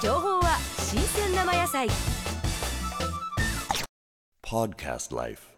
情報は新鮮生野菜 Podcast Life.「